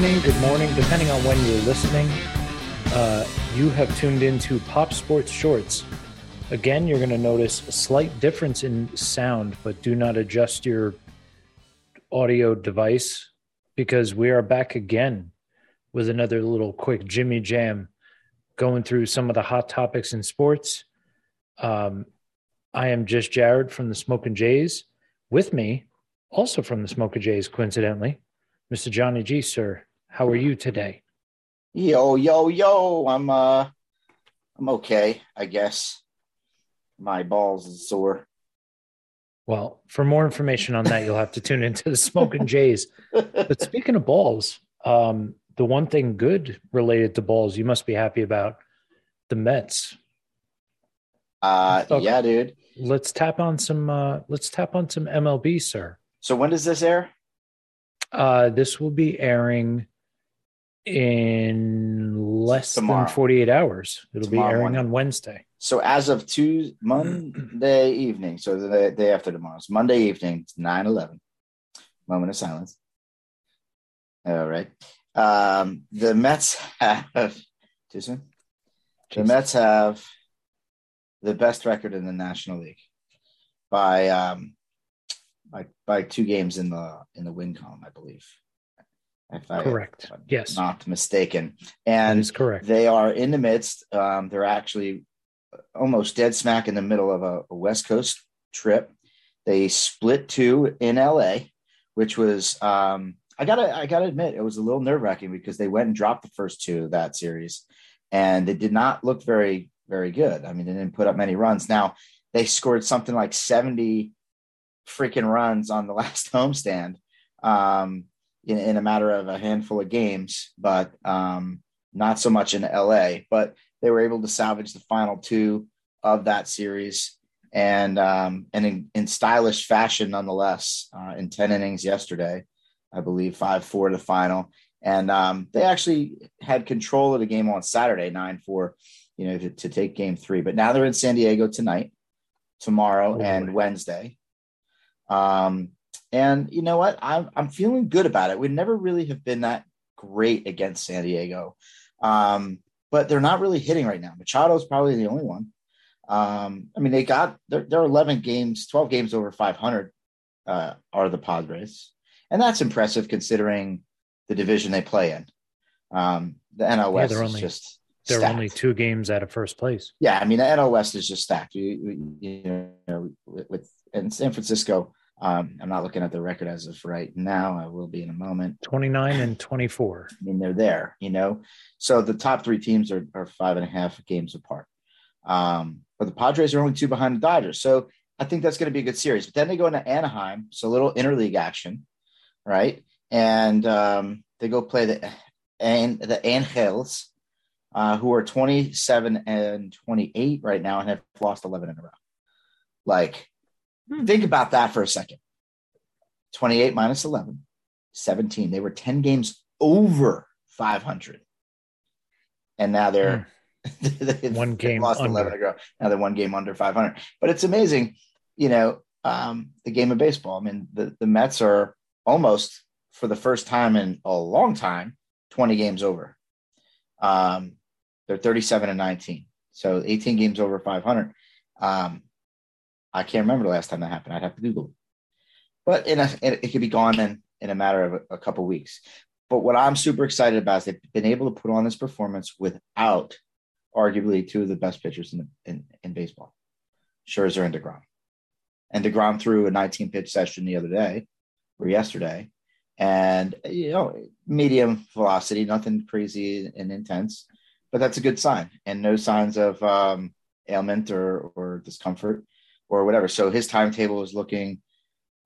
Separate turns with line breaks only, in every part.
Good evening, good morning, depending on when you're listening. Uh, you have tuned into Pop Sports Shorts. Again, you're going to notice a slight difference in sound, but do not adjust your audio device because we are back again with another little quick Jimmy Jam going through some of the hot topics in sports. Um, I am just Jared from the Smoking Jays. With me, also from the Smoking Jays, coincidentally, Mr. Johnny G. Sir, how are you today?
Yo, yo, yo. I'm uh I'm okay, I guess. My balls is sore.
Well, for more information on that, you'll have to tune into the Smoking Jays. But speaking of balls, um, the one thing good related to balls you must be happy about the Mets.
Uh yeah, dude.
Let's tap on some uh let's tap on some MLB, sir.
So when does this air?
Uh this will be airing in less
Tomorrow.
than 48 hours. It'll
Tomorrow
be airing
morning.
on Wednesday.
So as of Tuesday, Monday evening, so the day after tomorrow, it's Monday evening, it's 9 11. Moment of silence. All right. Um, the Mets have, too soon? The Mets have the best record in the National League by um, by by two games in the in the win column, I believe. If I,
Correct.
if I'm
Yes.
not mistaken.
That
And
is correct.
they are in the midst. Um, they're actually almost dead smack in the middle of a, a West Coast trip. They split two in LA, which was um, I gotta I gotta admit it was a little nerve wracking because they went and dropped the first two of that series, and it did not look very very good. I mean, they didn't put up many runs. Now they scored something like seventy freaking runs on the last homestand um, in, in a matter of a handful of games, but um, not so much in LA. But they were able to salvage the final two of that series and um, and in, in stylish fashion nonetheless uh, in 10 innings yesterday i believe 5-4 to the final and um, they actually had control of the game on saturday 9-4 you know to, to take game three but now they're in san diego tonight tomorrow
Oh,
and wednesday um, and you know what I'm, I'm feeling good about it we never really have been that great against san diego um, but they're not really hitting right now. Machado's probably the only one. Um, I mean, they got they're, they're 11 games, 12 games over 500 uh, are the Padres, and that's impressive considering the division they play in. Um, the NL West
they're
is
only-
just
They're
stacked.
only two games out of first place.
yeah. I mean, the NL West is just stacked. You, you, you know, with, with and San Francisco. Um, I'm not looking at the record as of right now. I will be in a moment.
29 and 24.
I mean, they're there, you know. So the top three teams are, are five and a half games apart. Um, but the Padres are only two behind the Dodgers. So I think that's going to be a good series. But then they go into Anaheim, so a little interleague action, right? And um, they go play the and the Angels, uh, who are 27 and 28 right now and have lost 11 in a row. Like. Think about that for a second. 28 minus 11, 17. They were 10 games over 500. And now they're they've-
One game
lost 11
under.
ago. Now they're one game under 500. But it's amazing, you know, um, the game of baseball. I mean, the, the Mets are almost for the first time in a long time 20 games over. Um, they're 37 and 19. So 18 games over 500. Um, I can't remember the last time that happened. I'd have to Google it. But in a, it, it could be gone in, in a matter of a, a couple weeks. But what I'm super excited about is they've been able to put on this performance without arguably two of the best pitchers in, in, in baseball, Scherzer and DeGrom. And DeGrom threw a 19 pitch session the other day or yesterday. And, you know, medium velocity, nothing crazy and intense, but that's a good sign. And no signs of um, ailment or, or discomfort or whatever. So his timetable is looking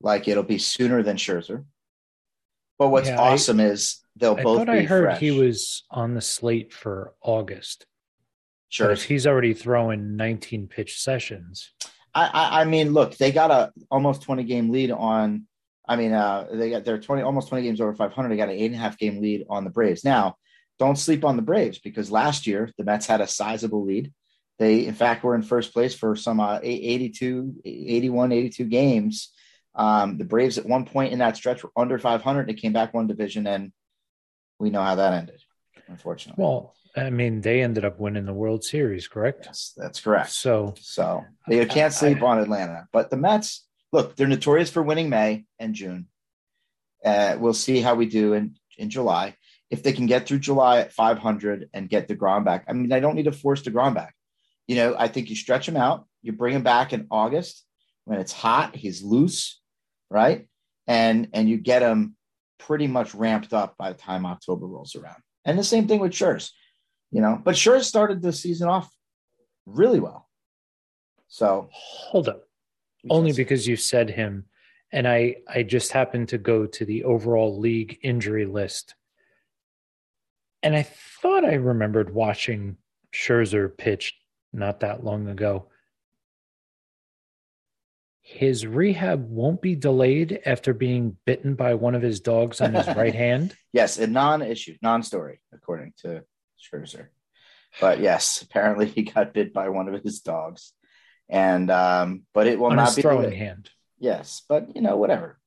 like it'll be sooner than Scherzer. But what's
Yeah, I-
awesome is they'll
I
both
thought
be
I heard
fresh.
he was on the slate for August.
sure.
He's already throwing 19 pitch sessions.
I, I, I mean, look, they got a almost 20 game lead on. I mean, uh, they got their 20 almost 20 games over 500. They got an eight and a half game lead on the Braves. Now, don't sleep on the Braves because last year the Mets had a sizable lead. They, in fact, were in first place for some uh, 82, 81, 82 games Um, the Braves at one point in that stretch were under 500. They came back one division, and we know how that ended, unfortunately.
Well, I mean, they ended up winning the World Series, correct?
Yes, that's correct.
So,
so they can't sleep I, on Atlanta. But the Mets, look, they're notorious for winning May and June. Uh, we'll see how we do in, in July. If they can get through July at 500 and get DeGrom back, I mean, I don't need to force DeGrom back. You know, I think you stretch him out. You bring him back in August when it's hot. He's loose right? And and you get him pretty much ramped up by the time October rolls around. And the same thing with Scherz, you know. But Scherz started the season off really well. So
hold up, only because you said him, and I I just happened to go to the overall league injury list, and I thought I remembered watching Scherzer pitch not that long ago his rehab won't be delayed after being bitten by one of his dogs on his right hand?
Yes, a non-issue, non-story, according to Scherzer. But yes, apparently he got bit by one of his dogs, and um, but it will
on
not be
throwing delayed. hand.
Yes, but you know whatever.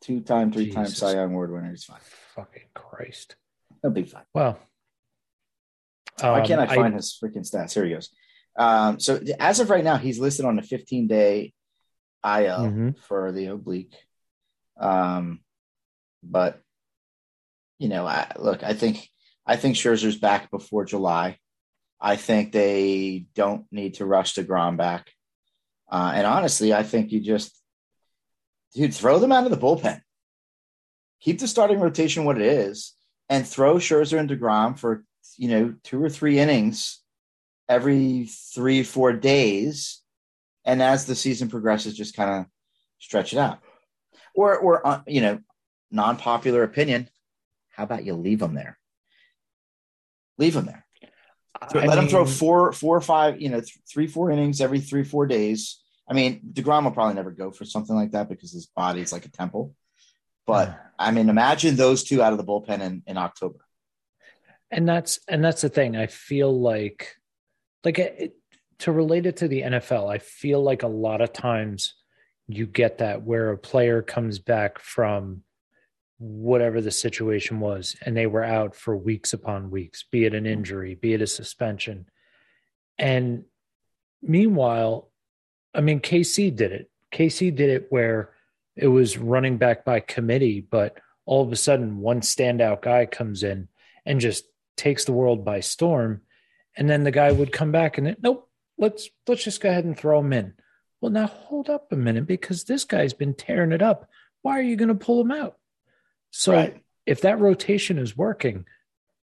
Two-time, three-time Cy Young Award winner is fine.
Fucking Christ,
he'll be fine.
Well,
um, why can't I find I, his freaking stats? Here he goes. Um, so as of right now, he's listed on a 15-day IL mm-hmm. for the oblique. Um, but you know, I, look, I think I think Scherzer's back before July. I think they don't need to rush DeGrom back. Uh, and honestly, I think you just, dude, throw them out of the bullpen. Keep the starting rotation what it is, and throw Scherzer and Degrom for you know two or three innings every three four days and as the season progresses, just kind of stretch it out. Or, or uh, you know, non-popular opinion. How about you leave them there? Leave them there. I Let mean, them throw four, four or five, you know, th- three, four innings every three, four days. I mean, Degrom will probably never go for something like that because his body's like a temple. But I mean, imagine those two out of the bullpen in, in October.
And that's and that's the thing. I feel like, like it, to relate it to the NFL, I feel like a lot of times you get that where a player comes back from whatever the situation was and they were out for weeks upon weeks, be it an injury, be it a suspension. And meanwhile, I mean, KC did it. KC did it where it was running back by committee, but all of a sudden one standout guy comes in and just takes the world by storm. And then the guy would come back and it, nope, let's let's just go ahead and throw him in. Well, now hold up a minute because this guy's been tearing it up. Why are you going to pull him out? So right. if that rotation is working,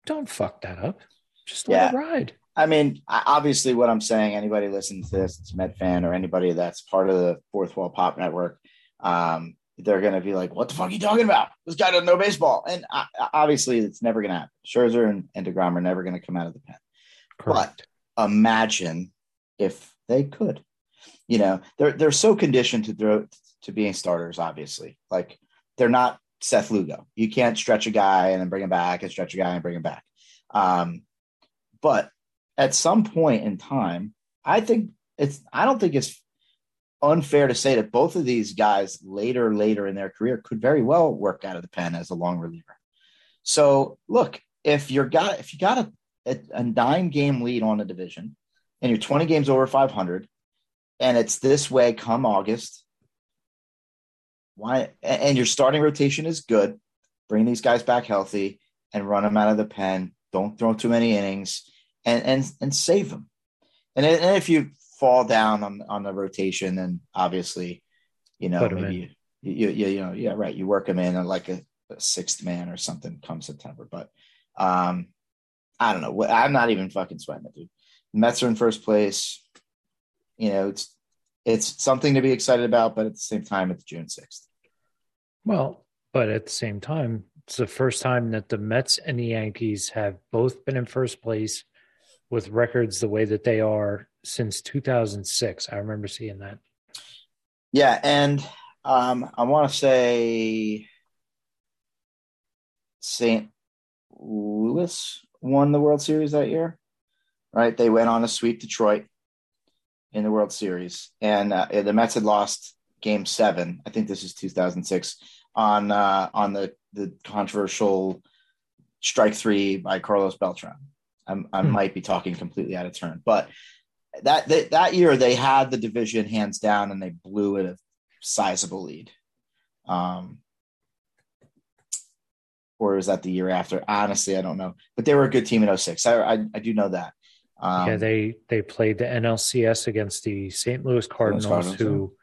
don't fuck that up. Just let yeah. it ride.
I mean, obviously, what I'm saying, anybody listening to this, it's Met fan or anybody that's part of the Fourth Wall Pop Network, um, they're going to be like, "What the fuck are you talking about? This guy doesn't know baseball." And uh, obviously, it's never going to happen. Scherzer and, and Degrom are never going to come out of the pen. Correct. But imagine if they could. You know, they're they're so conditioned to throw to being starters. Obviously, like they're not Seth Lugo. You can't stretch a guy and then bring him back, and stretch a guy and bring him back. Um, but at some point in time, I think it's. I don't think it's unfair to say that both of these guys later later in their career could very well work out of the pen as a long reliever. So look, if you're got if you got a, a, a nine game lead on a division and you're 20 games over 500 and it's this way come August, why and your starting rotation is good, bring these guys back healthy and run them out of the pen. Don't throw too many innings and and and save them. And, and if you fall down on on the rotation, then obviously, you know, maybe you, you, you, you know, yeah, right. You work them in like a, a sixth man or something come September. But um, I don't know. I'm not even fucking sweating it, dude. Mets are in first place. You know, it's it's something to be excited about, but at the same time, it's June sixth.
Well, but at the same time, it's the first time that the Mets and the Yankees have both been in first place with records the way that they are since 2006. I remember seeing that.
Yeah, and um, I want to say St. Louis won the World Series that year right? They went on to sweep Detroit in the World Series, and uh, the Mets had lost Game Seven. I think this is 2006 on uh, on the the controversial strike three by Carlos Beltran. I'm, i hmm. might be talking completely out of turn, but that, that that year they had the division hands down and they blew it a sizable lead. Um, or was that the year after? Honestly, I don't know. But they were a good team in 06. I, I, I do know that.
Um, yeah, they they played the NLCS against the St. Louis Cardinals, Cardinals who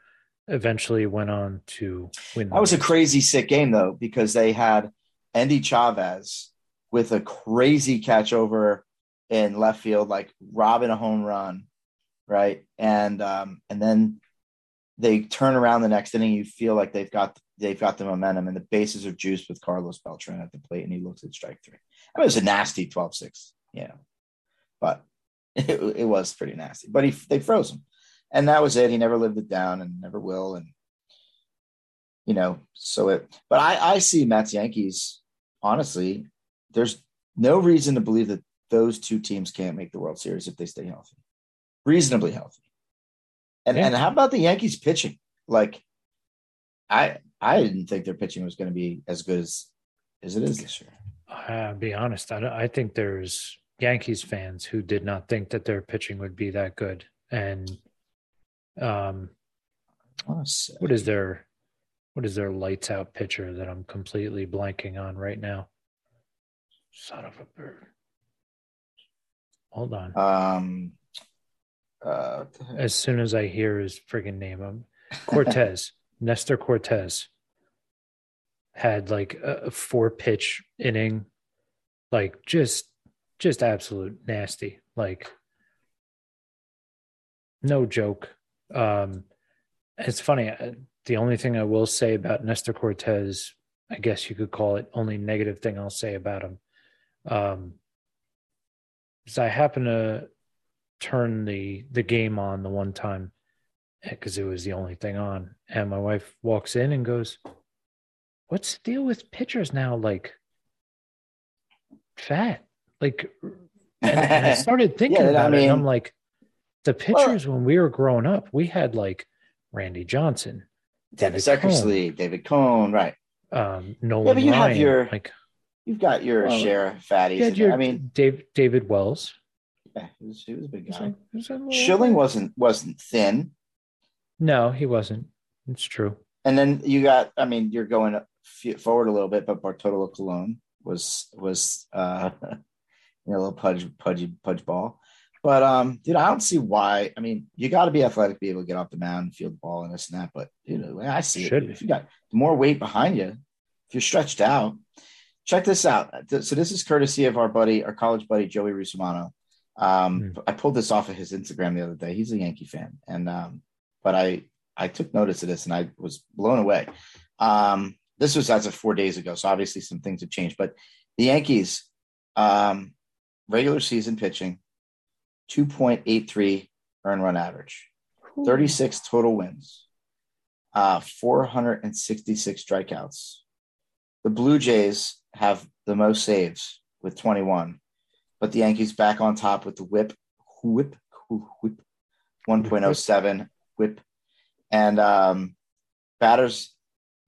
yeah. eventually went on to win.
That was a crazy sick game though, because they had Endy Chavez with a crazy catch over in left field, like robbing a home run, right? And um, and then they turn around the next inning. You feel like they've got they've got the momentum, and the bases are juiced with Carlos Beltran at the plate, and he looks at strike three. I mean, it was a nasty 12-6, you know, but it, it was pretty nasty. But he they froze him, and that was it. He never lived it down, and never will. And you know, so it. But I I see Mets Yankees. Honestly, there's no reason to believe that those two teams can't make the World Series if they stay healthy, reasonably healthy. And yeah. and how about the Yankees pitching? Like, I I didn't think their pitching was going to be as good as as it is this year.
I'll be honest. I, I think there's Yankees fans who did not think that their pitching would be that good. And um, what is their what is their lights out pitcher that I'm completely blanking on right now? Son of a bird. Hold on.
Um,
uh, as soon as I hear his friggin' name, I'm Cortes, Nestor Cortes had like a four pitch inning, like just, just absolute nasty. Like, no joke. Um, it's funny. Uh, the only thing I will say about Nestor Cortes, I guess you could call it only negative thing I'll say about him. Um, is I happen to turn the the game on the one time because it was the only thing on, and my wife walks in and goes, "What's the deal with pitchers now? Like fat, like." And, and I started thinking yeah, about I mean, it, and I'm like, the pitchers well, when we were growing up, we had like Randy Johnson,
Dennis Eckersley, David Cone, right?
Um, Nolan yeah, but you Ryan, have
your
like
you've got your well, share of fatties.
Your,
I mean,
Dave, David Wells.
Yeah, he was, he was a big guy. Was a, was Schilling wasn't wasn't thin.
No, he wasn't. It's true.
And then you got, I mean, you're going forward a little bit, but Bartolo Colon was was uh, you know a little pudge pudgy pudge ball. But um, dude, I don't see why. I mean, you got to be athletic to be able to get off the mound and field the ball and this and that. But you know, I see Should. it. If you got more weight behind you, if you're stretched out, check this out. So this is courtesy of our buddy, our college buddy Joey Rusomano. Um, mm. I pulled this off of his Instagram the other day. He's a Yankee fan, and um, but I I took notice of this and I was blown away. Um, this was as of four days ago, so obviously some things have changed. But the Yankees, um, regular season pitching, two point eight three earn run average, thirty six total wins, uh, four hundred and sixty six strikeouts. The Blue Jays have the most saves with 21 but the Yankees back on top with the whip, whip, whip, 1.07 whip. And um, batters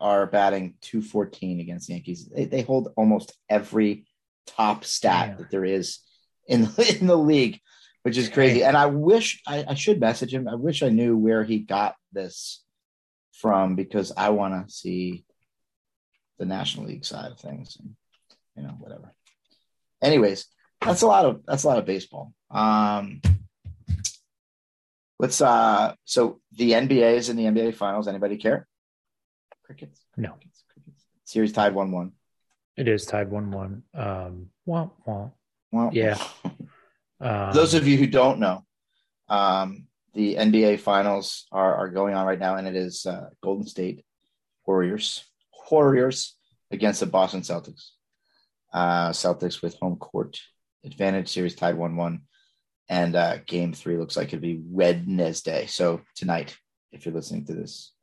are batting 214 against the Yankees. They, they hold almost every top stat that there is in, in the league, which is crazy. And I wish I, I should message him. I wish I knew where he got this from because I want to see the National League side of things and, you know, whatever. Anyways, that's a lot of that's a lot of baseball. Um, let's uh so the NBA is in the NBA finals. Anybody care?
Crickets. No. Crickets,
crickets. Series tied one one.
It is tied one one. Um wah, wah. Well, yeah.
um, those of you who don't know, um, the NBA finals are, are going on right now, and it is uh, Golden State Warriors Warriors against the Boston Celtics. Uh, Celtics with home court advantage series tied 1 1. And uh, game three looks like it'd be Wednesday. So tonight, if you're listening to this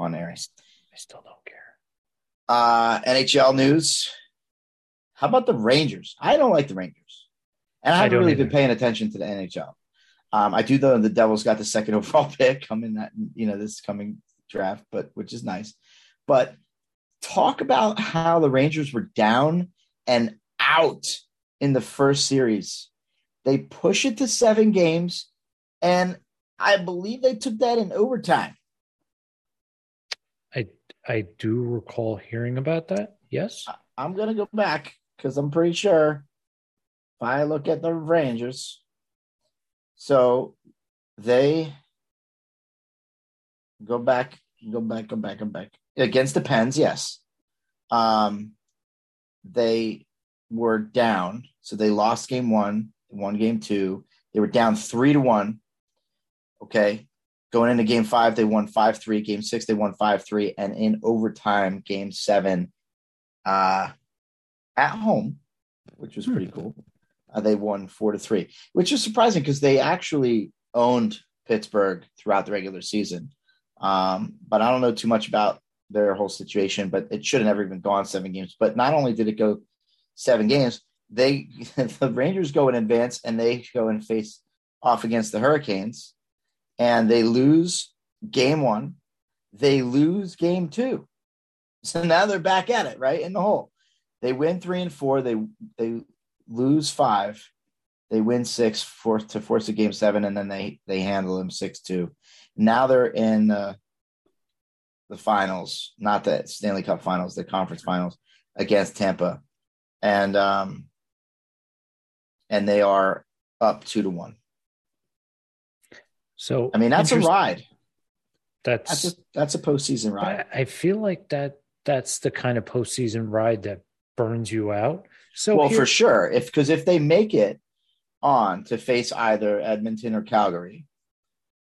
on air.
I still don't care.
Uh, NHL news. How about the Rangers? I don't like the Rangers. And I haven't I really either. been paying attention to the NHL. Um, I do though the Devils got the second overall pick coming that you know this coming draft, but which is nice. But talk about how the Rangers were down and out in the first series. They push it to seven games, and I believe they took that in overtime.
I I do recall hearing about that. Yes.
I'm gonna go back because I'm pretty sure if I look at the Rangers, so they go back, go back, go back, go back against the Pens. Yes, um, they were down, so they lost game one, won game two. They were down three to one. Okay, going into game five, they won five three. Game six, they won five three, and in overtime, game seven, uh, at home, which was pretty cool. Uh, they won four to three, which is surprising because they actually owned Pittsburgh throughout the regular season. Um, but I don't know too much about their whole situation. But it should have never even gone seven games. But not only did it go seven games, they the Rangers go in advance and they go and face off against the Hurricanes, and they lose game one. They lose game two. So now they're back at it, right in the hole. They win three and four. They they lose five. They win six, force to force a game seven, and then they they handle them six two. Now they're in uh, the finals, not the Stanley Cup finals, the conference finals against Tampa, and um, and they are up two to one.
So
I mean that's a ride.
That's
that's a, that's a postseason ride.
I feel like that that's the kind of postseason ride that burns you out. So
well, here, for sure, if because if they make it on to face either Edmonton or Calgary,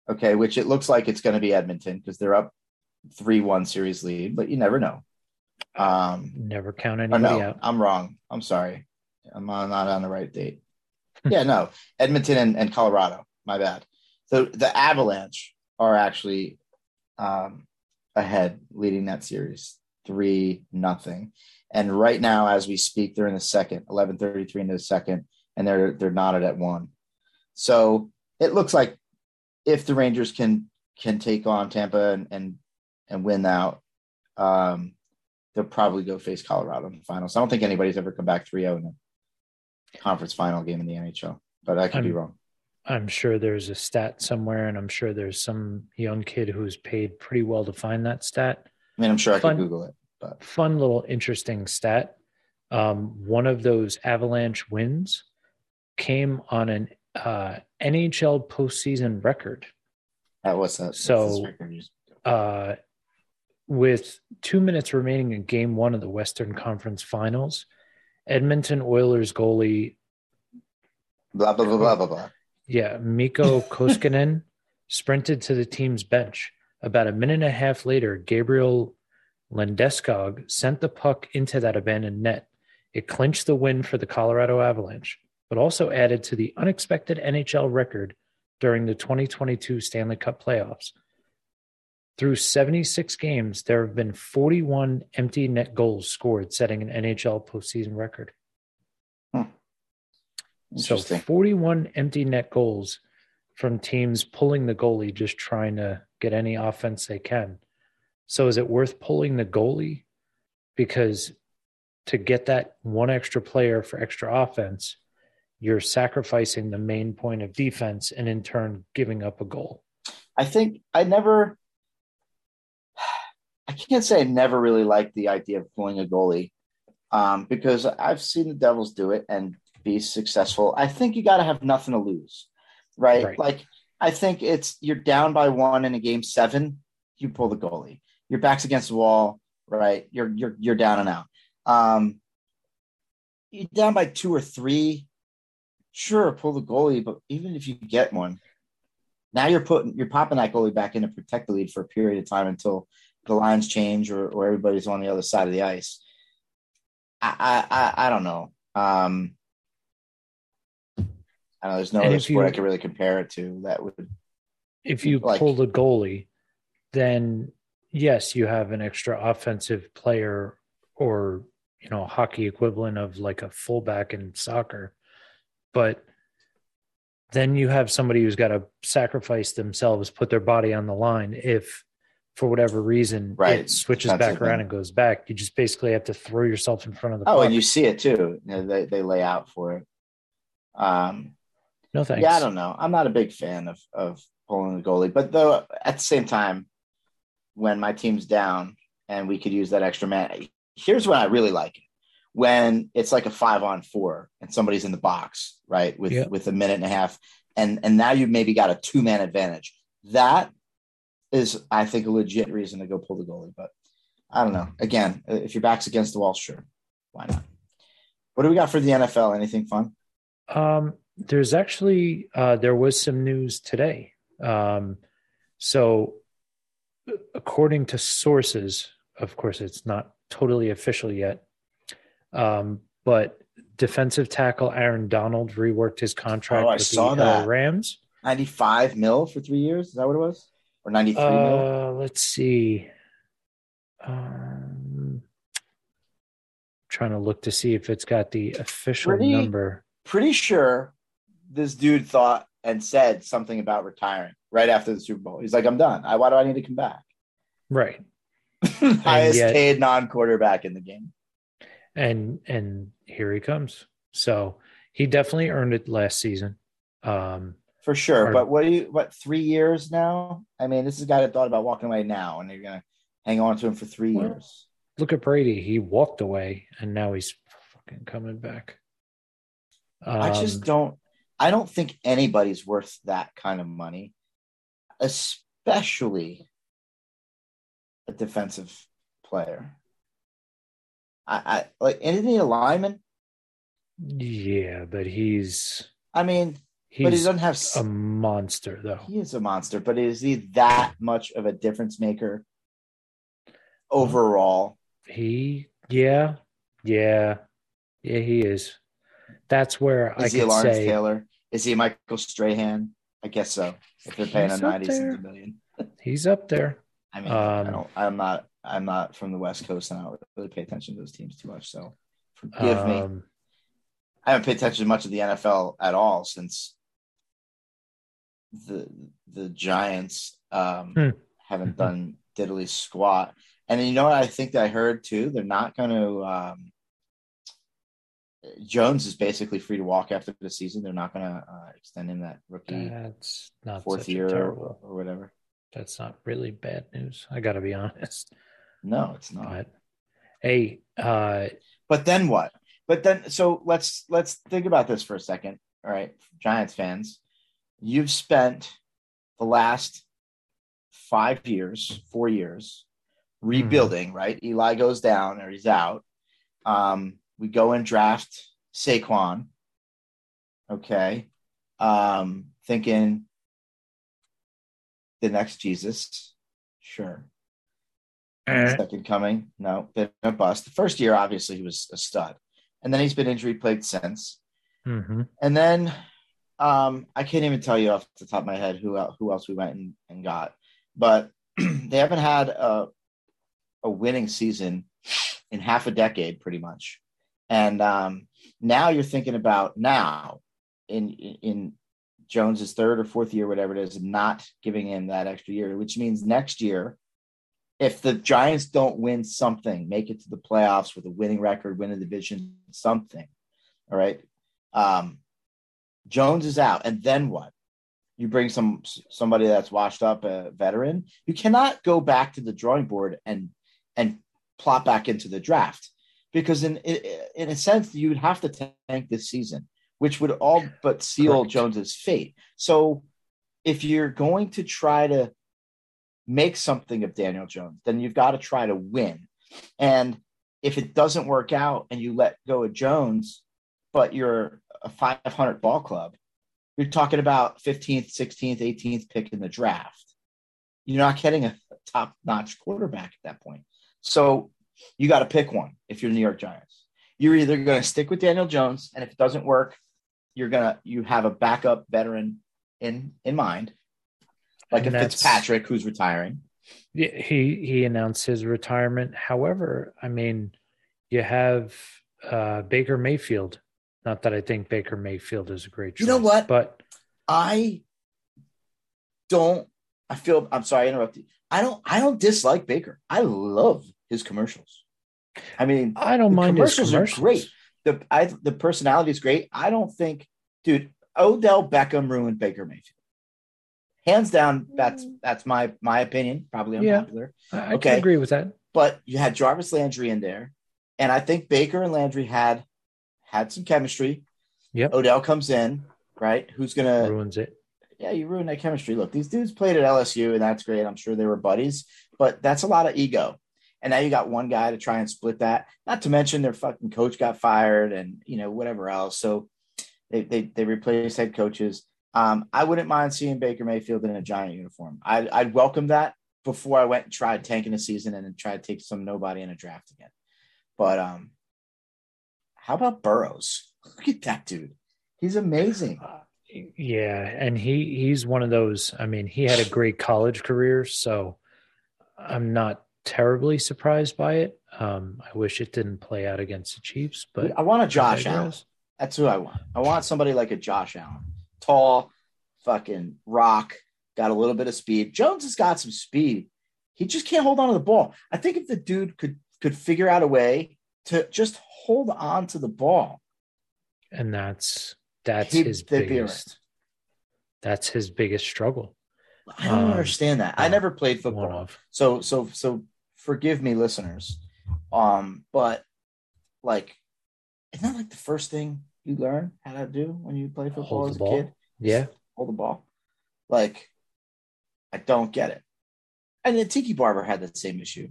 okay, which it looks like it's going to be Edmonton because they're up three one series lead, but you never know. Um,
never count anybody no, out.
I'm wrong. I'm sorry. I'm not on the right date. yeah, no, Edmonton and, and Colorado. My bad. So the Avalanche are actually um, ahead, leading that series three nothing. And right now, as we speak, they're in the second, eleven thirty three into the second, and they're they're knotted at one. So it looks like if the Rangers can can take on Tampa and and, and win out, um, they'll probably go face Colorado in the finals. I don't think anybody's ever come back 3-0 in a conference final game in the NHL, but I could I'm, be wrong.
I'm sure there's a stat somewhere, and I'm sure there's some young kid who's paid pretty well to find that stat.
I mean, I'm sure I fun, could Google it. But
fun little interesting stat. Um, one of those Avalanche wins came on an uh, NHL postseason record.
That was that.
So, uh, with two minutes remaining in Game One of the Western Conference Finals, Edmonton Oilers goalie.
Blah blah blah blah blah. blah.
Yeah, Mikko Koskinen sprinted to the team's bench. About a minute and a half later, Gabriel Landeskog sent the puck into that abandoned net. It clinched the win for the Colorado Avalanche but also added to the unexpected NHL record during the 2022 Stanley Cup playoffs. Through 76 games, there have been 41 empty net goals scored, setting an NHL postseason record. Hmm. So 41 empty net goals from teams pulling the goalie, just trying to get any offense they can. So is it worth pulling the goalie? Because to get that one extra player for extra offense, you're sacrificing the main point of defense and in turn giving up a goal.
I think I never, I can't say I never really liked the idea of pulling a goalie um, because I've seen the Devils do it and be successful. I think you got to have nothing to lose, right? right? Like, I think it's you're down by one in a game seven, you pull the goalie. Your back's against the wall, right? You're you're you're down and out. Um, you're down by two or three sure, pull the goalie, but even if you get one, now you're putting you're popping that goalie back in to protect the lead for a period of time until the lines change or, or everybody's on the other side of the ice. I I I don't know. Um, I know there's no and other sport you, I can really compare it to that would.
If you like, pull the goalie, then yes, you have an extra offensive player or you know hockey equivalent of like a fullback in soccer but then you have somebody who's got to sacrifice themselves, put their body on the line. If for whatever reason
Right.
it switches
That's
back around and goes back. You just basically have to throw yourself in front of the
Oh,
puck.
and you see it too. You know, they they lay out for it. Um,
no thanks.
yeah, I don't know. I'm not a big fan of of pulling the goalie, but though at the same time, when my team's down and we could use that extra man, here's what I really like it. when it's like a five on four and somebody's in the box, right, with
Yeah.
with a minute and a half, and and now you've maybe got a two man advantage. That is, I think, a legit reason to go pull the goalie. But I don't know. Again, if your back's against the wall, sure, why not? What do we got for the NFL? Anything fun?
Um, there's actually uh, there was some news today. Um, so, according to sources, of course, it's not totally official yet. Um, but defensive tackle Aaron Donald reworked his contract
Oh, I
with
saw
the
that.
Rams.
95 mil for three years? Is that what it was? Or 93 mil?
Uh, let's see. Um, trying to look to see if it's got the official
Pretty-
number.
Pretty sure this dude thought and said something about retiring right after the Super Bowl. He's like, I'm done. I, why do I need to come back?
Right.
Highest
yet-
paid non quarterback in the game.
and and here he comes. So he definitely earned it last season. Um,
For sure. But what do you, what, three years now? I mean, this is a guy that thought about walking away now, and you're going to hang on to him for three
Well,
years.
look at Brady. He walked away, and now he's fucking coming back. Um,
I just don't, I don't think anybody's worth that kind of money, especially a defensive player. I, I like isn't he a lineman?
yeah, but he's
I mean, but he doesn't have.
a monster though.
he is a monster, but is he that much of a difference maker overall?
He, yeah, yeah, yeah, he is. That's where I
Is he a
could
Lawrence
say
Taylor? Is he Michael Strahan? I guess so. If they're paying
He's
him ninety cents a million.
he's up there.
I mean, I
Um,
don't. I'm not. I'm not from the West Coast, and I don't really pay attention to those teams too much. So, forgive me.
Um,
I haven't paid attention to much of the NFL at all since the the Giants um,
Hmm.
haven't done diddly squat. And you know what I think I heard too? They're not going to. Um, Jones is basically free to walk after the season. They're not going to uh, extend him that rookie
That's not
fourth year or, or whatever.
That's not really bad news. I got to be honest.
No, it's not.
But hey, uh,
But then what? But then so let's let's think about this for a second. All right, Giants fans, you've spent the last five years, four years, rebuilding. Right, Eli goes down or he's out. Um, we go and draft Saquon. Okay, um, thinking the next Jesus, sure.
eh,
Second coming, no, been a bust. The first year, obviously, he was a stud, and then he's been injury plagued since.
mhm.
And then um, I can't even tell you off the top of my head who who else we went and, and got, but they haven't had a a winning season in half a decade, pretty much. And um, now you're thinking about now in in Jones's third or fourth year, whatever it is, not giving him that extra year, which means next year, if the Giants don't win something, make it to the playoffs with a winning record, win a division, something, all right. Um, Jones is out, and then what? You bring some somebody that's washed up, a veteran. You cannot go back to the drawing board and and plot back into the draft because in in a sense you would have to tank this season, which would all but seal
Correct.
Jones's fate. So if you're going to try to make something of Daniel Jones, then you've got to try to win. And if it doesn't work out and you let go of Jones, but you're a 500 ball club, you're talking about 15th, 16th, 18th pick in the draft. You're not getting a top notch quarterback at that point. So you got to pick one if you're New York Giants. You're either going to stick with Daniel Jones, and if it doesn't work, you're gonna you have a backup veteran in in mind, like
And
a Fitzpatrick who's retiring.
Yeah, he he announced his retirement. However, I mean, you have uh, Baker Mayfield. Not that I think Baker Mayfield is a great choice.
You know what?
But
I don't. I feel. I'm sorry, I interrupted. I don't I don't dislike Baker. I love his commercials. I mean,
I don't mind
commercials,
his commercials.
are great. The I the personality is great. I don't think, dude, Odell Beckham ruined Baker Mayfield. Hands down, that's mm. that's my my opinion. Probably
Yeah.
unpopular.
I, I
Okay.
can agree with that.
But you had Jarvis Landry in there, and I think Baker and Landry had had some chemistry.
Yep.
Odell comes in, right? Who's gonna
Ruins it.
yeah, you ruined that chemistry. Look, these dudes played at LSU, and that's great. I'm sure they were buddies, but that's a lot of ego. And now you got one guy to try and split that. Not to mention their fucking coach got fired, and you know whatever else. So they they they replaced head coaches. Um, I wouldn't mind seeing Baker Mayfield in a giant uniform. I'd, I'd welcome that before I went and tried tanking a season and then tried to take some nobody in a draft again. But um, how about Burrows? Look at that dude. He's amazing.
Yeah, and he he's one of those. I mean, he had a great college career, so I'm not terribly surprised by it. Um, I wish it didn't play out against the Chiefs, but
I want a Josh Allen. That's who I want. I want somebody like a Josh Allen, tall, fucking rock, got a little bit of speed. Jones has got some speed. He just can't hold on to the ball. I think if the dude could could figure out a way to just hold on to the ball,
and that's that's
He'd-
his biggest. That's his biggest struggle.
I don't
Um,
understand that. I never played football, so so so forgive me, listeners. Um, but like, isn't that like the first thing you learn how to do when you play football
Hold
as a
ball.
kid?
yeah.
hold the ball. Like, I don't get it. And then Tiki Barber had the same issue,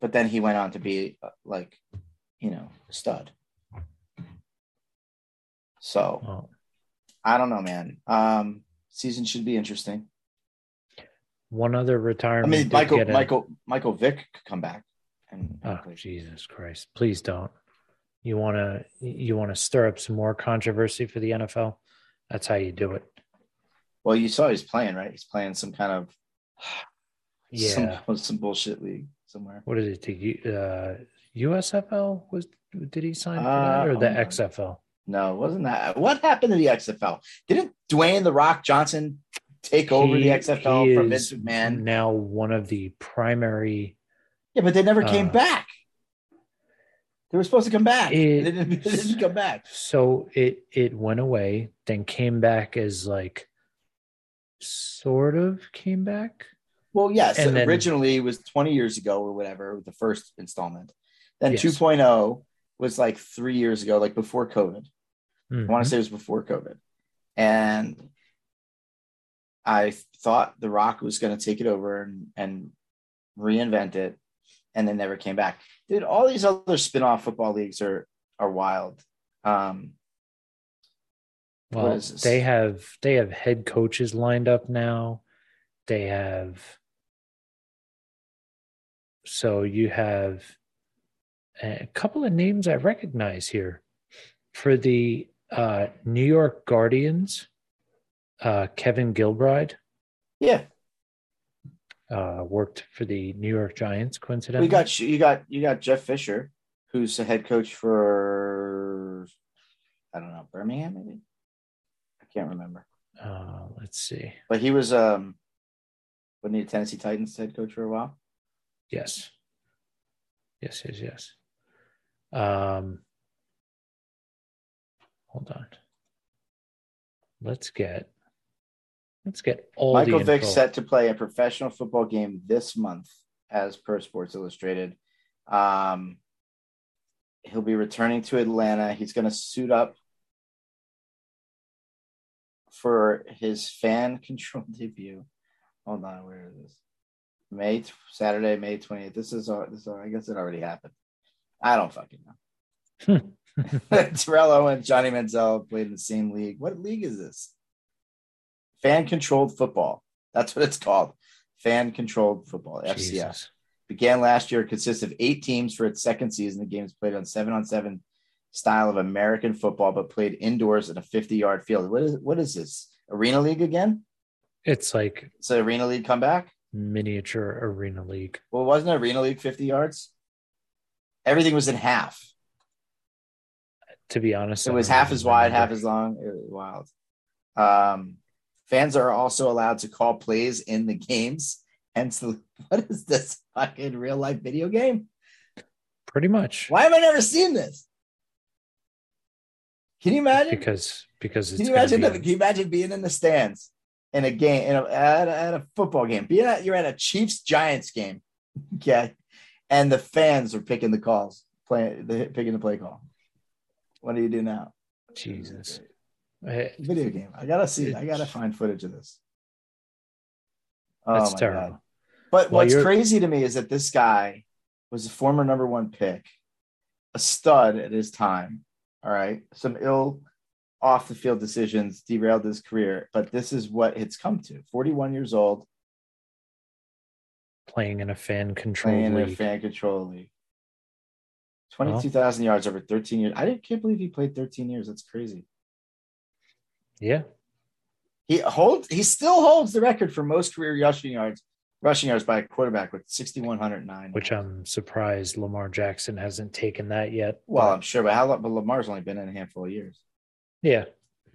but then he went on to be uh, like, you know, stud. So
Well,
I don't know, man. Um, season should be interesting.
one other retirement.
I
mean,
Michael,
a-
Michael, Michael Vick could come back. And,
Oh. Jesus Christ! Please don't. You want to you want to stir up some more controversy for the NFL? That's how you do it.
well, you saw he's playing, right? He's playing some kind of
Yeah.
some, some bullshit league somewhere.
What is it? U- uh, USFL was? Did he sign for that
Uh,
or the
hold.
XFL?
No, wasn't that what happened to the XFL? Didn't Dwayne the Rock Johnson take over the XFL
he
from Vince McMahon?
Now one of the primary.
Yeah, but they never came
Uh,
back. They were supposed to come back.
It-
they, didn't, they didn't come back.
So it it went away, then came back as like, sort of came back.
Well, yes,
And then-
originally it was 20 years ago or whatever, the first installment. Then
Yes.
2.0 was like three years ago, like before COVID. I want to say it was before COVID. And I thought The Rock was going to take it over and, and reinvent it, and then never came back. Dude, all these other spin-off football leagues are are wild. Um,
Well, they have they have head coaches lined up now. They have so you have a couple of names I recognize here for the uh, New York Guardians. Uh, Kevin Gilbride
yeah,
uh, worked for the New York Giants. Coincidentally,
we got you got you got Jeff Fisher, who's the head coach for I don't know Birmingham, maybe I can't remember,
Uh, let's see.
but he was um, wasn't he a Tennessee Titans head coach for a while?
Yes. Yes, yes, yes. Um, hold on. Let's get let's get all
Michael
the
Vick set to play a professional football game this month, as per Sports Illustrated. Um, he'll be returning to Atlanta. He's going to suit up for his fan control debut. Hold on, where is this? May Saturday, May twentieth. This is this. I guess it already happened. I don't fucking know. Hmm. Terrell and Johnny Manziel played in the same league. What league is this? Fan controlled football. That's what it's called. Fan controlled football.
Jesus.
Began last year, consists of eight teams for its second season. The game is played on seven on seven style of American football, but played indoors in a 50 yard field. What is what is this? Arena League again?
It's like
It's an Arena League comeback?
miniature arena league.
Well, wasn't Arena League 50 yards? Everything was in half.
To be honest,
It was half as wide, half as long. It was wild. Um, fans are also allowed to call plays in the games Hence, the, what is this fucking real life video game?
Pretty much.
Why have I never seen this? Can you imagine?
Because because
can you imagine? The, can you imagine being in the stands in a game in a, at, a, at a football game? Being at you're at a Chiefs Giants game, okay, and the fans are picking the calls, playing the picking the play call. What do you do now?
Jesus.
Video game. I gotta see. I gotta find footage of this.
Oh That's terrible. God.
But well, what's crazy to me is that this guy was a former number one pick, a stud at his time. All right. Some ill off the field decisions derailed his career, but this is what it's come to 41 years old.
Playing in a fan control
playing
league.
in a fan control league. 22,000 well, yards over 13 years. I can't believe he played 13 years. That's crazy.
Yeah.
He holds he still holds the record for most career rushing yards rushing yards by a quarterback with 6,109.
Which I'm surprised Lamar Jackson hasn't taken that yet.
Well, but... I'm sure, but how long? But Lamar's only been in a handful of years.
Yeah,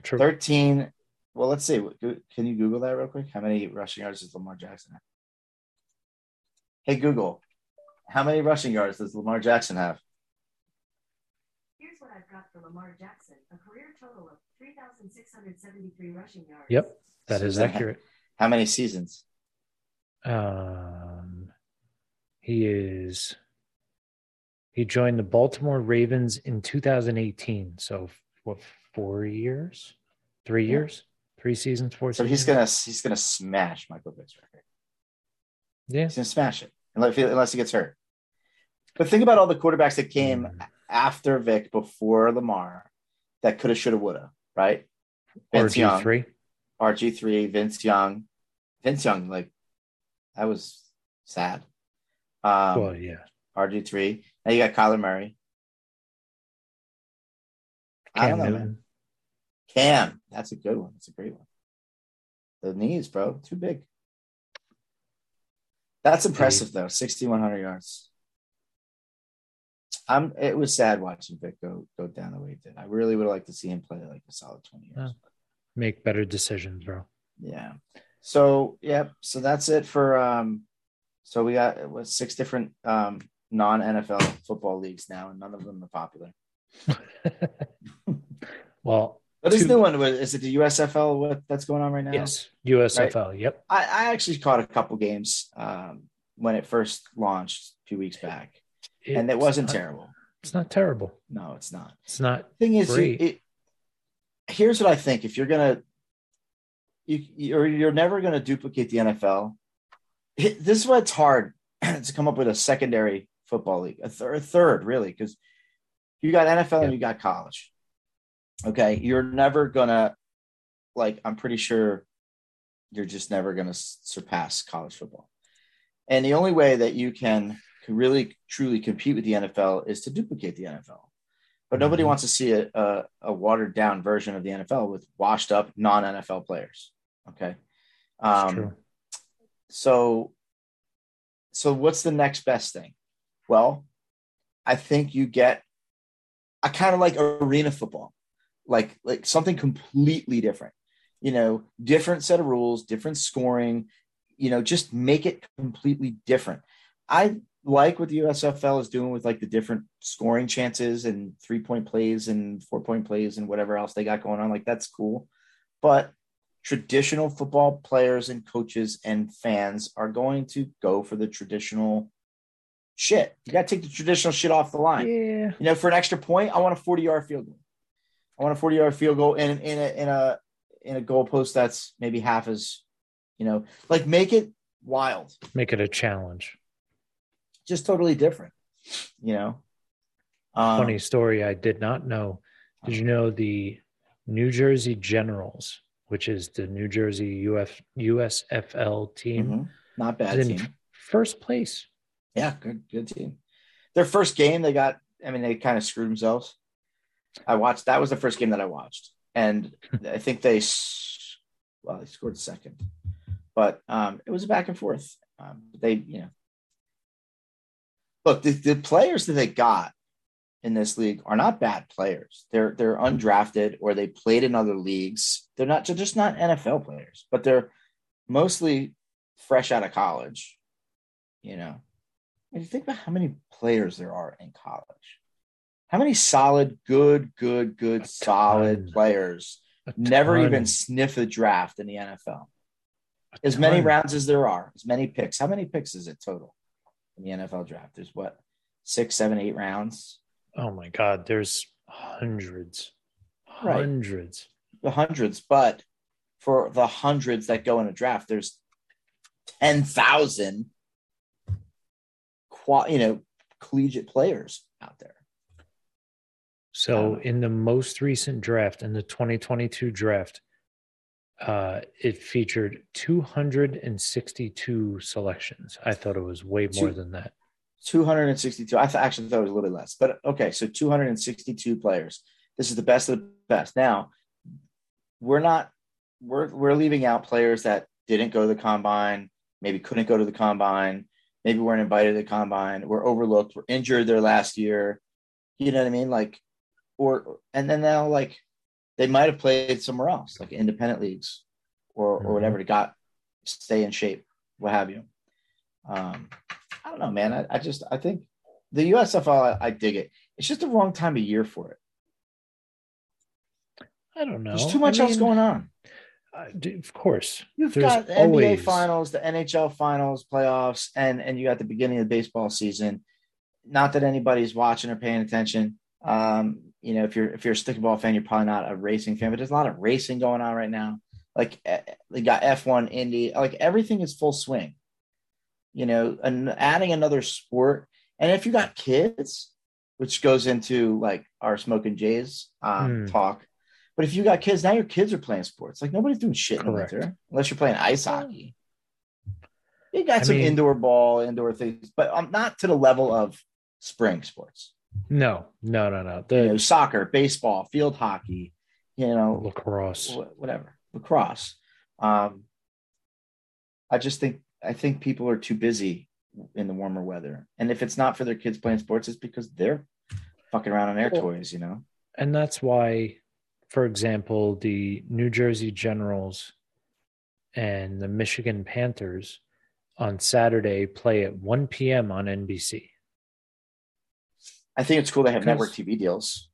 true. 13. Well, let's see. Can you Google that real quick? How many rushing yards does Lamar Jackson have? Hey, Google, how many rushing yards does Lamar Jackson have?
Here's what I've got for Lamar Jackson a career total of 3,673 rushing yards.
Yep, that is accurate.
How many seasons?
Um, he is. He joined the Baltimore Ravens in 2018. So what? Four years? Three years? Three seasons? Four.
So
seasons?
he's gonna he's gonna smash Michael Vick's record.
Yeah,
he's gonna smash it unless, unless he gets hurt. But think about all the quarterbacks that came mm. after Vick, before Lamar, that coulda, shoulda, woulda, right?
Vince RG three,
RG three, Vince Young, Vince Young, like that was sad.
Um, well, yeah.
RG three. Now you got Kyler Murray. Cam I don't know, man. Cam, that's a good one. That's a great one. The knees, bro, too big. That's impressive though. Sixty one hundred yards. I'm. It was sad watching Vick go go down the way he did. I really would like to see him play like a solid twenty years. Yeah.
Make better decisions, bro.
Yeah. So yeah, so that's it for um so we got what six different um non NFL football leagues now, and none of them are popular.
well,
but this two, new one is it the USFL? What that's going on right now?
Yes, USFL. Right? Yep.
I, I actually caught a couple games um, when it first launched a few weeks back, it's and it wasn't
not,
terrible.
It's not terrible.
No, it's not.
It's not.
thing is, it, it, here's what I think: if you're gonna you you're, you're never going to duplicate the NFL. This is why it's hard to come up with a secondary football league, a, th- a third really, because you got NFL yeah. and you got college. Okay, you're never gonna like. I'm pretty sure you're just never gonna surpass college football. And the only way that you can, can really truly compete with the NFL is to duplicate the NFL. But nobody mm-hmm. wants to see a, a, a, watered down version of the NFL with washed up non NFL players. Okay. Um, so, so what's the next best thing? Well, I think you get I kind of like arena football, like like something completely different. You know, different set of rules, different scoring. You know, just make it completely different. I like what the USFL is doing with like the different scoring chances and three point plays and four point plays and whatever else they got going on. Like that's cool, but traditional football players and coaches and fans are going to go for the traditional shit. You got to take the traditional shit off the line.
Yeah.
You know, for an extra point, I want a 40 yard field goal. I want a 40 yard field goal in, in a, in a, in a goalpost that's maybe half as, you know, like make it wild.
Make it a challenge.
Just totally different, you know.
Um, Funny story. I did not know. Did you know the New Jersey Generals which is the New Jersey UF, USFL team. Mm-hmm.
Not bad team.
First place.
Yeah, good good team. Their first game, they got. I mean, they kind of screwed themselves. I watched. That was the first game that I watched, and I think they. Well, they scored second, but um, it was a back and forth. Um, they, you know, look the, the players that they got in this league are not bad players. They're they're undrafted or they played in other leagues. They're not they're just not NFL players, but they're mostly fresh out of college. You know, and you think about how many players there are in college. How many solid, good, good, good,
A
solid
ton.
players
A
never
ton.
even sniff the draft in the NFL?
A
As many rounds as there are, as many picks. How many picks is it total in the NFL draft? There's what six, seven, eight rounds.
Oh my God, there's hundreds,
Right.
hundreds.
the hundreds, but for the hundreds that go in a draft, there's ten thousand, you know, collegiate players out there.
So in the most recent draft, in the 2022 draft, uh, it featured 262 selections. I thought it was way more
Two-
than that.
Two hundred and sixty-two. I th- actually thought it was a little bit less, but okay. So two hundred and sixty-two players. This is the best of the best. Now, we're not we're we're leaving out players that didn't go to the combine, maybe couldn't go to the combine, maybe weren't invited to the combine, were overlooked, were injured their last year. You know what I mean? Like, or and then now like they might have played somewhere else, like independent leagues or or whatever to got stay in shape, what have you. Um, I don't know, man. I, I just I think the USFL I, I dig it. It's just the wrong time of year for it.
I don't know.
There's too much
I
else going on.
uh, of course.
You've
There's
got the NBA finals, the NHL finals, playoffs, and and you got the beginning of the baseball season. Not that anybody's watching or paying attention. Um, you know, if you're if you're a stickball fan, you're probably not a racing fan, but there's a lot of racing going on right now. Like eh, they got F1, Indy, like everything is full swing. You know, and adding another sport, and if you got kids, which goes into like our smoking Jays um,
Hmm.
talk. But if you got kids, now your kids are playing sports. Like nobody's doing shit in
Correct.
winter unless you're playing ice hockey. You got
I
some
mean-
indoor ball, indoor things, but um, not to the level of spring sports.
No, no, no, no.
You know, soccer, baseball, field hockey, you know,
lacrosse.
whatever, lacrosse. Um, I just think I think people are too busy in the warmer weather, and if it's not for their kids playing sports, it's because they're fucking around on their
Well,
toys. You know,
And that's why, for example, the New Jersey Generals and the Michigan Panthers on Saturday play at 1 p.m. on NBC
I think it's cool they have
Because-
network TV deals.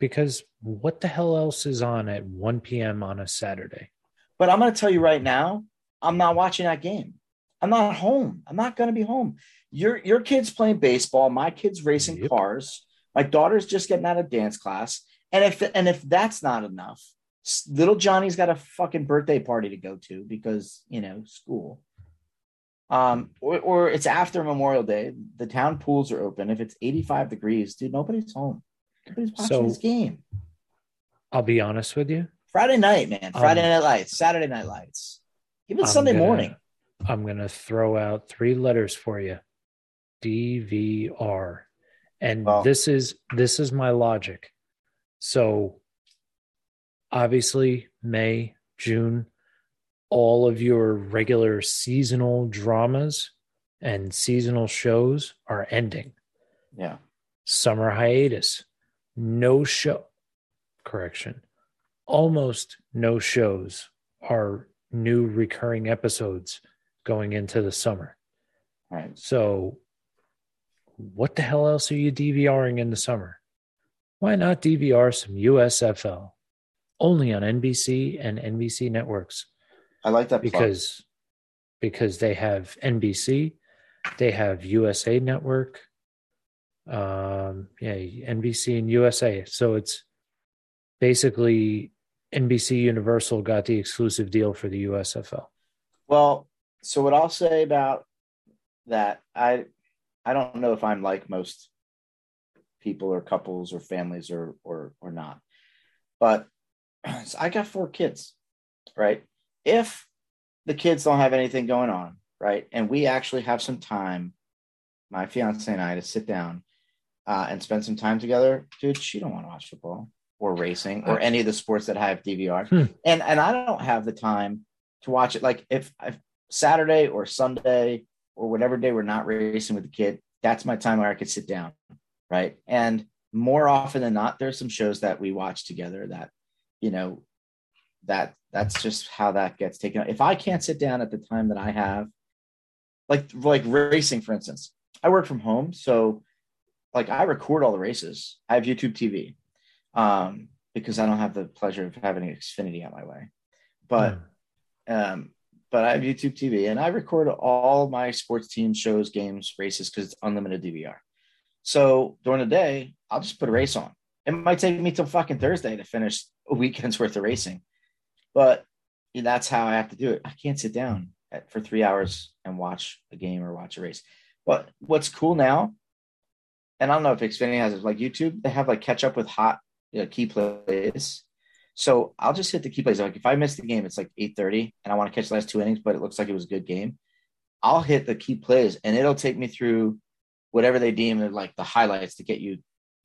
because what the hell else is on at 1 p.m. on a Saturday?
But I'm going to tell you right now, I'm not watching that game. I'm not home. I'm not going to be home. Your your kid's playing baseball. My kid's racing
Yep.
cars. My daughter's just getting out of dance class. And if and if that's not enough, little Johnny's got a fucking birthday party to go to because you know school. Um, or, or it's after Memorial Day. The town pools are open. If it's 85 degrees, dude, nobody's home. Nobody's watching
So-
this game.
I'll be honest with you.
Friday night, man. Friday
Um,
night lights, Saturday night lights, even
I'm
Sunday
gonna-
morning.
I'm going to throw out three letters for you. DVR. And this is this is my logic. So obviously May, June, all of your regular seasonal dramas and seasonal shows are ending.
Yeah.
Summer hiatus. No show. Correction. Almost no shows are new recurring episodes going into the summer.
Right.
So, what the hell else are you DVRing in the summer? Why not DVR some USFL only on NBC and NBC networks?
I like that plug.
Because because they have NBC, they have USA Network, um, yeah, NBC and USA. So it's basically NBC Universal got the exclusive deal for the USFL.
Well, so what I'll say about that, I I don't know if I'm like most people or couples or families or or or not, but so I got four kids, right? If the kids don't have anything going on, right, and we actually have some time, my fiance and I, to sit down uh, and spend some time together, dude, she don't want to watch football or racing or any of the sports that have DVR,
Hmm.
and and I don't have the time to watch it. Like if, if Saturday or Sunday or whatever day we're not racing with the kid, that's my time where I could sit down, right? And more often than not, there's some shows that we watch together that, you know, that that's just how that gets taken. If I can't sit down at the time that I have, like like racing, for instance, I work from home, so like I record all the races. I have YouTube TV um, because I don't have the pleasure of having Xfinity on my way, but um, but I have YouTube TV and I record all my sports team shows, games, races because it's unlimited DVR. So during the day, I'll just put a race on. It might take me till fucking Thursday to finish a weekend's worth of racing, but that's how I have to do it. I can't sit down at, for three hours and watch a game or watch a race. But what's cool now, and I don't know if Xfinity has it, like YouTube, they have like catch up with hot you know, key plays. So I'll just hit the key plays. Like if I miss the game, it's like 8:30 and I want to catch the last two innings, but it looks like it was a good game. I'll hit the key plays and it'll take me through whatever they deem like the highlights to get you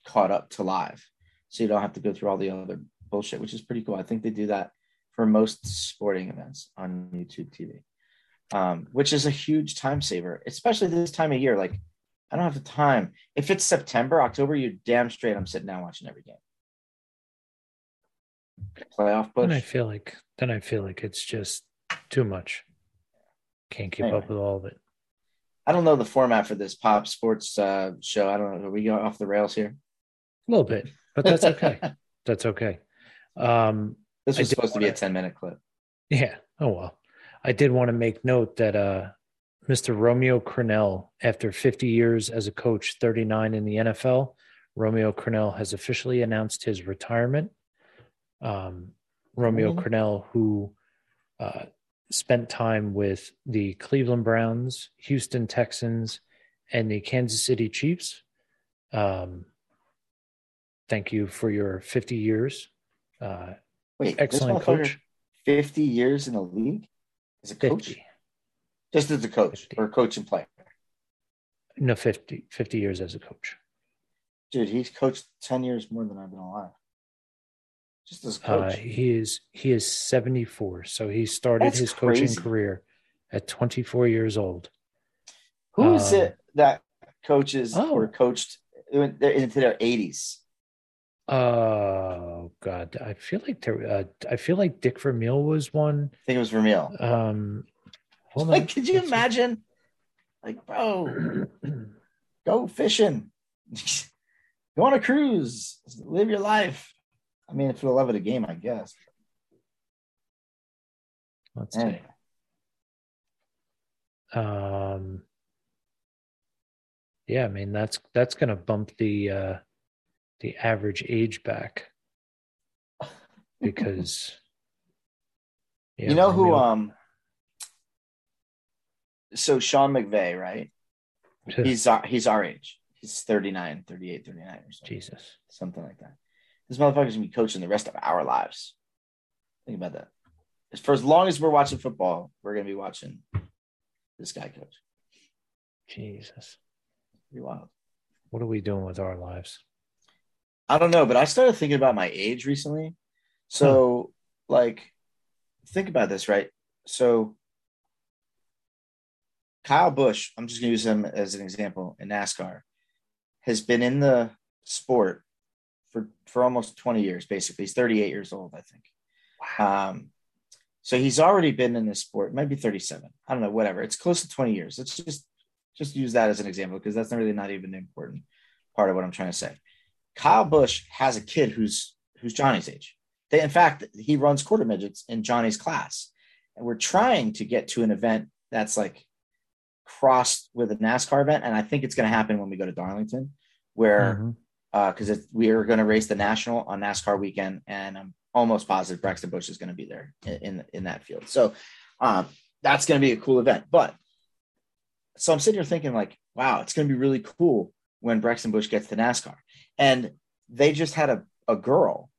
caught up to live. So you don't have to go through all the other bullshit, which is pretty cool. I think they do that for most sporting events on YouTube TV, um, which is a huge time saver, especially this time of year. Like, I don't have the time. If it's September, October, you're damn straight. I'm sitting down watching every game. Playoff push.
Then I feel like then I feel like it's just too much. Can't keep
Anyway.
up with all of it.
I don't know the format for this pop sports uh, show. I don't know. Are we going off the rails here?
A little bit, but that's okay. that's okay. Um,
This was
did
supposed to be a 10 minute clip.
Yeah. Oh well. I did want to make note that uh Mr. Romeo Crennel, after 50 years as a coach, 39 in the NFL, Romeo Crennel has officially announced his retirement. Um, Romeo
Mhm.
Crennel, who uh, spent time with the Cleveland Browns, Houston Texans, and the Kansas City Chiefs. Um, thank you for your 50 years. Uh,
Wait,
excellent coach.
50 years in the league as a coach?
50.
Just as a coach
50.
or coach and player.
No, 50, 50 years as a coach.
Dude, he's coached 10 years more than I've been alive. Just as a
Uh,
coach.
he is he is 74. So he started
That's
his coaching career at 24 years old.
Who is
um,
it that coaches
Oh.
or coached into their 80s?
Oh God, I feel like there. Uh, I feel like Dick Vermeil was one.
I think it was Vermeil.
Um, hold on.
Like, could you imagine? Like, bro, go fishing, go on a cruise, live your life. I mean, for the love of the game, I guess.
Let's see. Um, yeah, I mean that's that's gonna bump the uh, the average age back because yeah,
you know who? Um. So Sean McVay, right? He's our, he's our age. He's 39, 38, 39 or something.
Jesus.
Something like that. This motherfucker's gonna be coaching the rest of our lives. Think about that. As for as long as we're watching football, we're gonna be watching this guy coach.
Jesus.
Pretty wild.
What are we doing with our lives?
I don't know, but I started thinking about my age recently. So, like, think about this, right? So, Kyle Busch, I'm just going to use him as an example in NASCAR, has been in the sport for for almost 20 years. Basically, he's 38 years old, I think. Um, so he's already been in this sport. Maybe 37. I don't know. Whatever. It's close to 20 years. Let's just just use that as an example because that's really not even an important part of what I'm trying to say. Kyle Busch has a kid who's who's Johnny's age. They, in fact, he runs quarter midgets in Johnny's class, and we're trying to get to an event that's like crossed with a NASCAR event, and I think it's going to happen when we go to Darlington, where because we are going to race the national on NASCAR weekend, and I'm almost positive Braxton Busch is going to be there in in, in that field. So um, that's going to be a cool event. But so I'm sitting here thinking like, wow, it's going to be really cool when Braxton Busch gets to NASCAR, and they just had a a girl,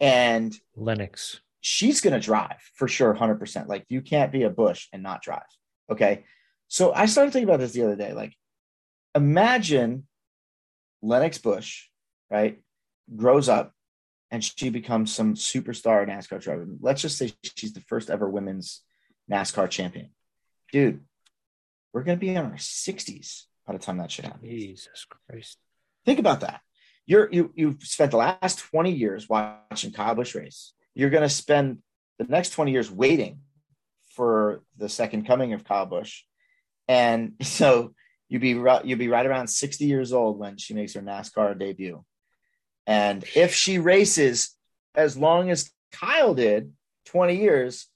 and
Lennox.
she's going to drive for sure 100% like you can't be a Busch and not drive okay so i started thinking about this the other day like imagine lennox Busch right grows up and she becomes some superstar nascar driver let's just say she's the first ever women's nascar champion dude we're going to be in our 60s by the time that shit happens
Jesus Christ.
Think about that. You're you you've spent the last 20 years watching Kyle Busch race. You're gonna spend the next 20 years waiting for the second coming of Kyle Busch. And so you'd be you'd be right around 60 years old when she makes her NASCAR debut. And if she races as long as Kyle did, 20 years,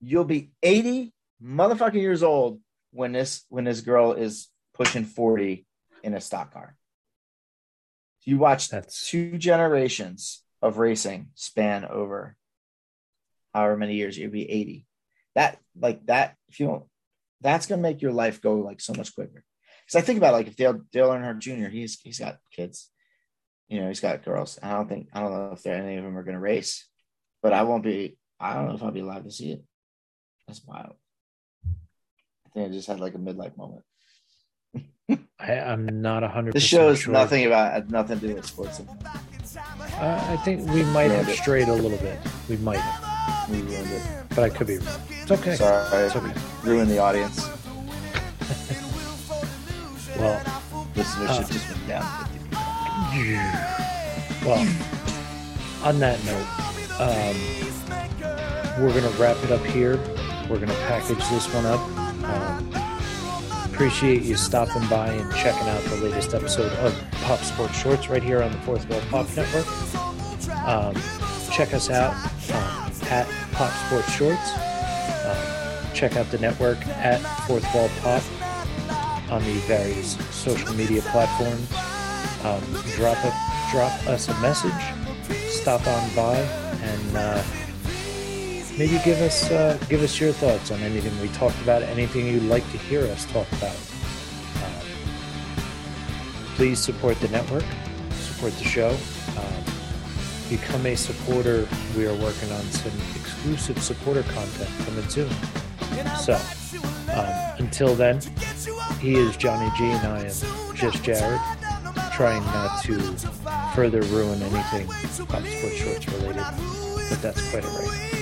you'll be 80 motherfucking years old when this when this girl is pushing 40 in a stock car. You watch
That's-
two generations of racing span over however many years you'd be 80. That like that, if you don't, that's gonna make your life go like so much quicker. Because I think about like if Dale Dale Earnhardt Jr. He's he's got kids, you know, he's got girls. I don't think I don't know if there any of them are gonna race, but I won't be. I don't know if I'll be alive to see it. That's wild. I think I just had like a midlife moment.
I, I'm not hundred.
This show is nothing about nothing to do with sports.
Uh, I think we might have
it.
strayed a little bit. We might,
We ruined it.
but I could be wrong. It's okay.
Sorry,
It's okay.
ruined the audience.
Well,
Listenership
Uh,
just went down. 50.
well. On that note, um, we're gonna wrap it up here. We're gonna package this one up. Um, appreciate you stopping by and checking out the latest episode of Pop Sports Shorts right here on the Fourth Wall Pop Network. Um, check us out um, at Pop Sports Shorts. Um, check out the network at Fourth Wall Pop on the various social media platforms. Um, drop a, drop us a message. Stop on by and uh, maybe give us uh, give us your thoughts on anything we talked about, anything you'd like to hear us talk about. Um, please support the network, support the show. Um, become a supporter. We are working on some exclusive supporter content coming soon. So, um, until then, he is Johnny G and I am just Jared, trying not to further ruin anything Pop Sports Shorts related, but that's quite all right.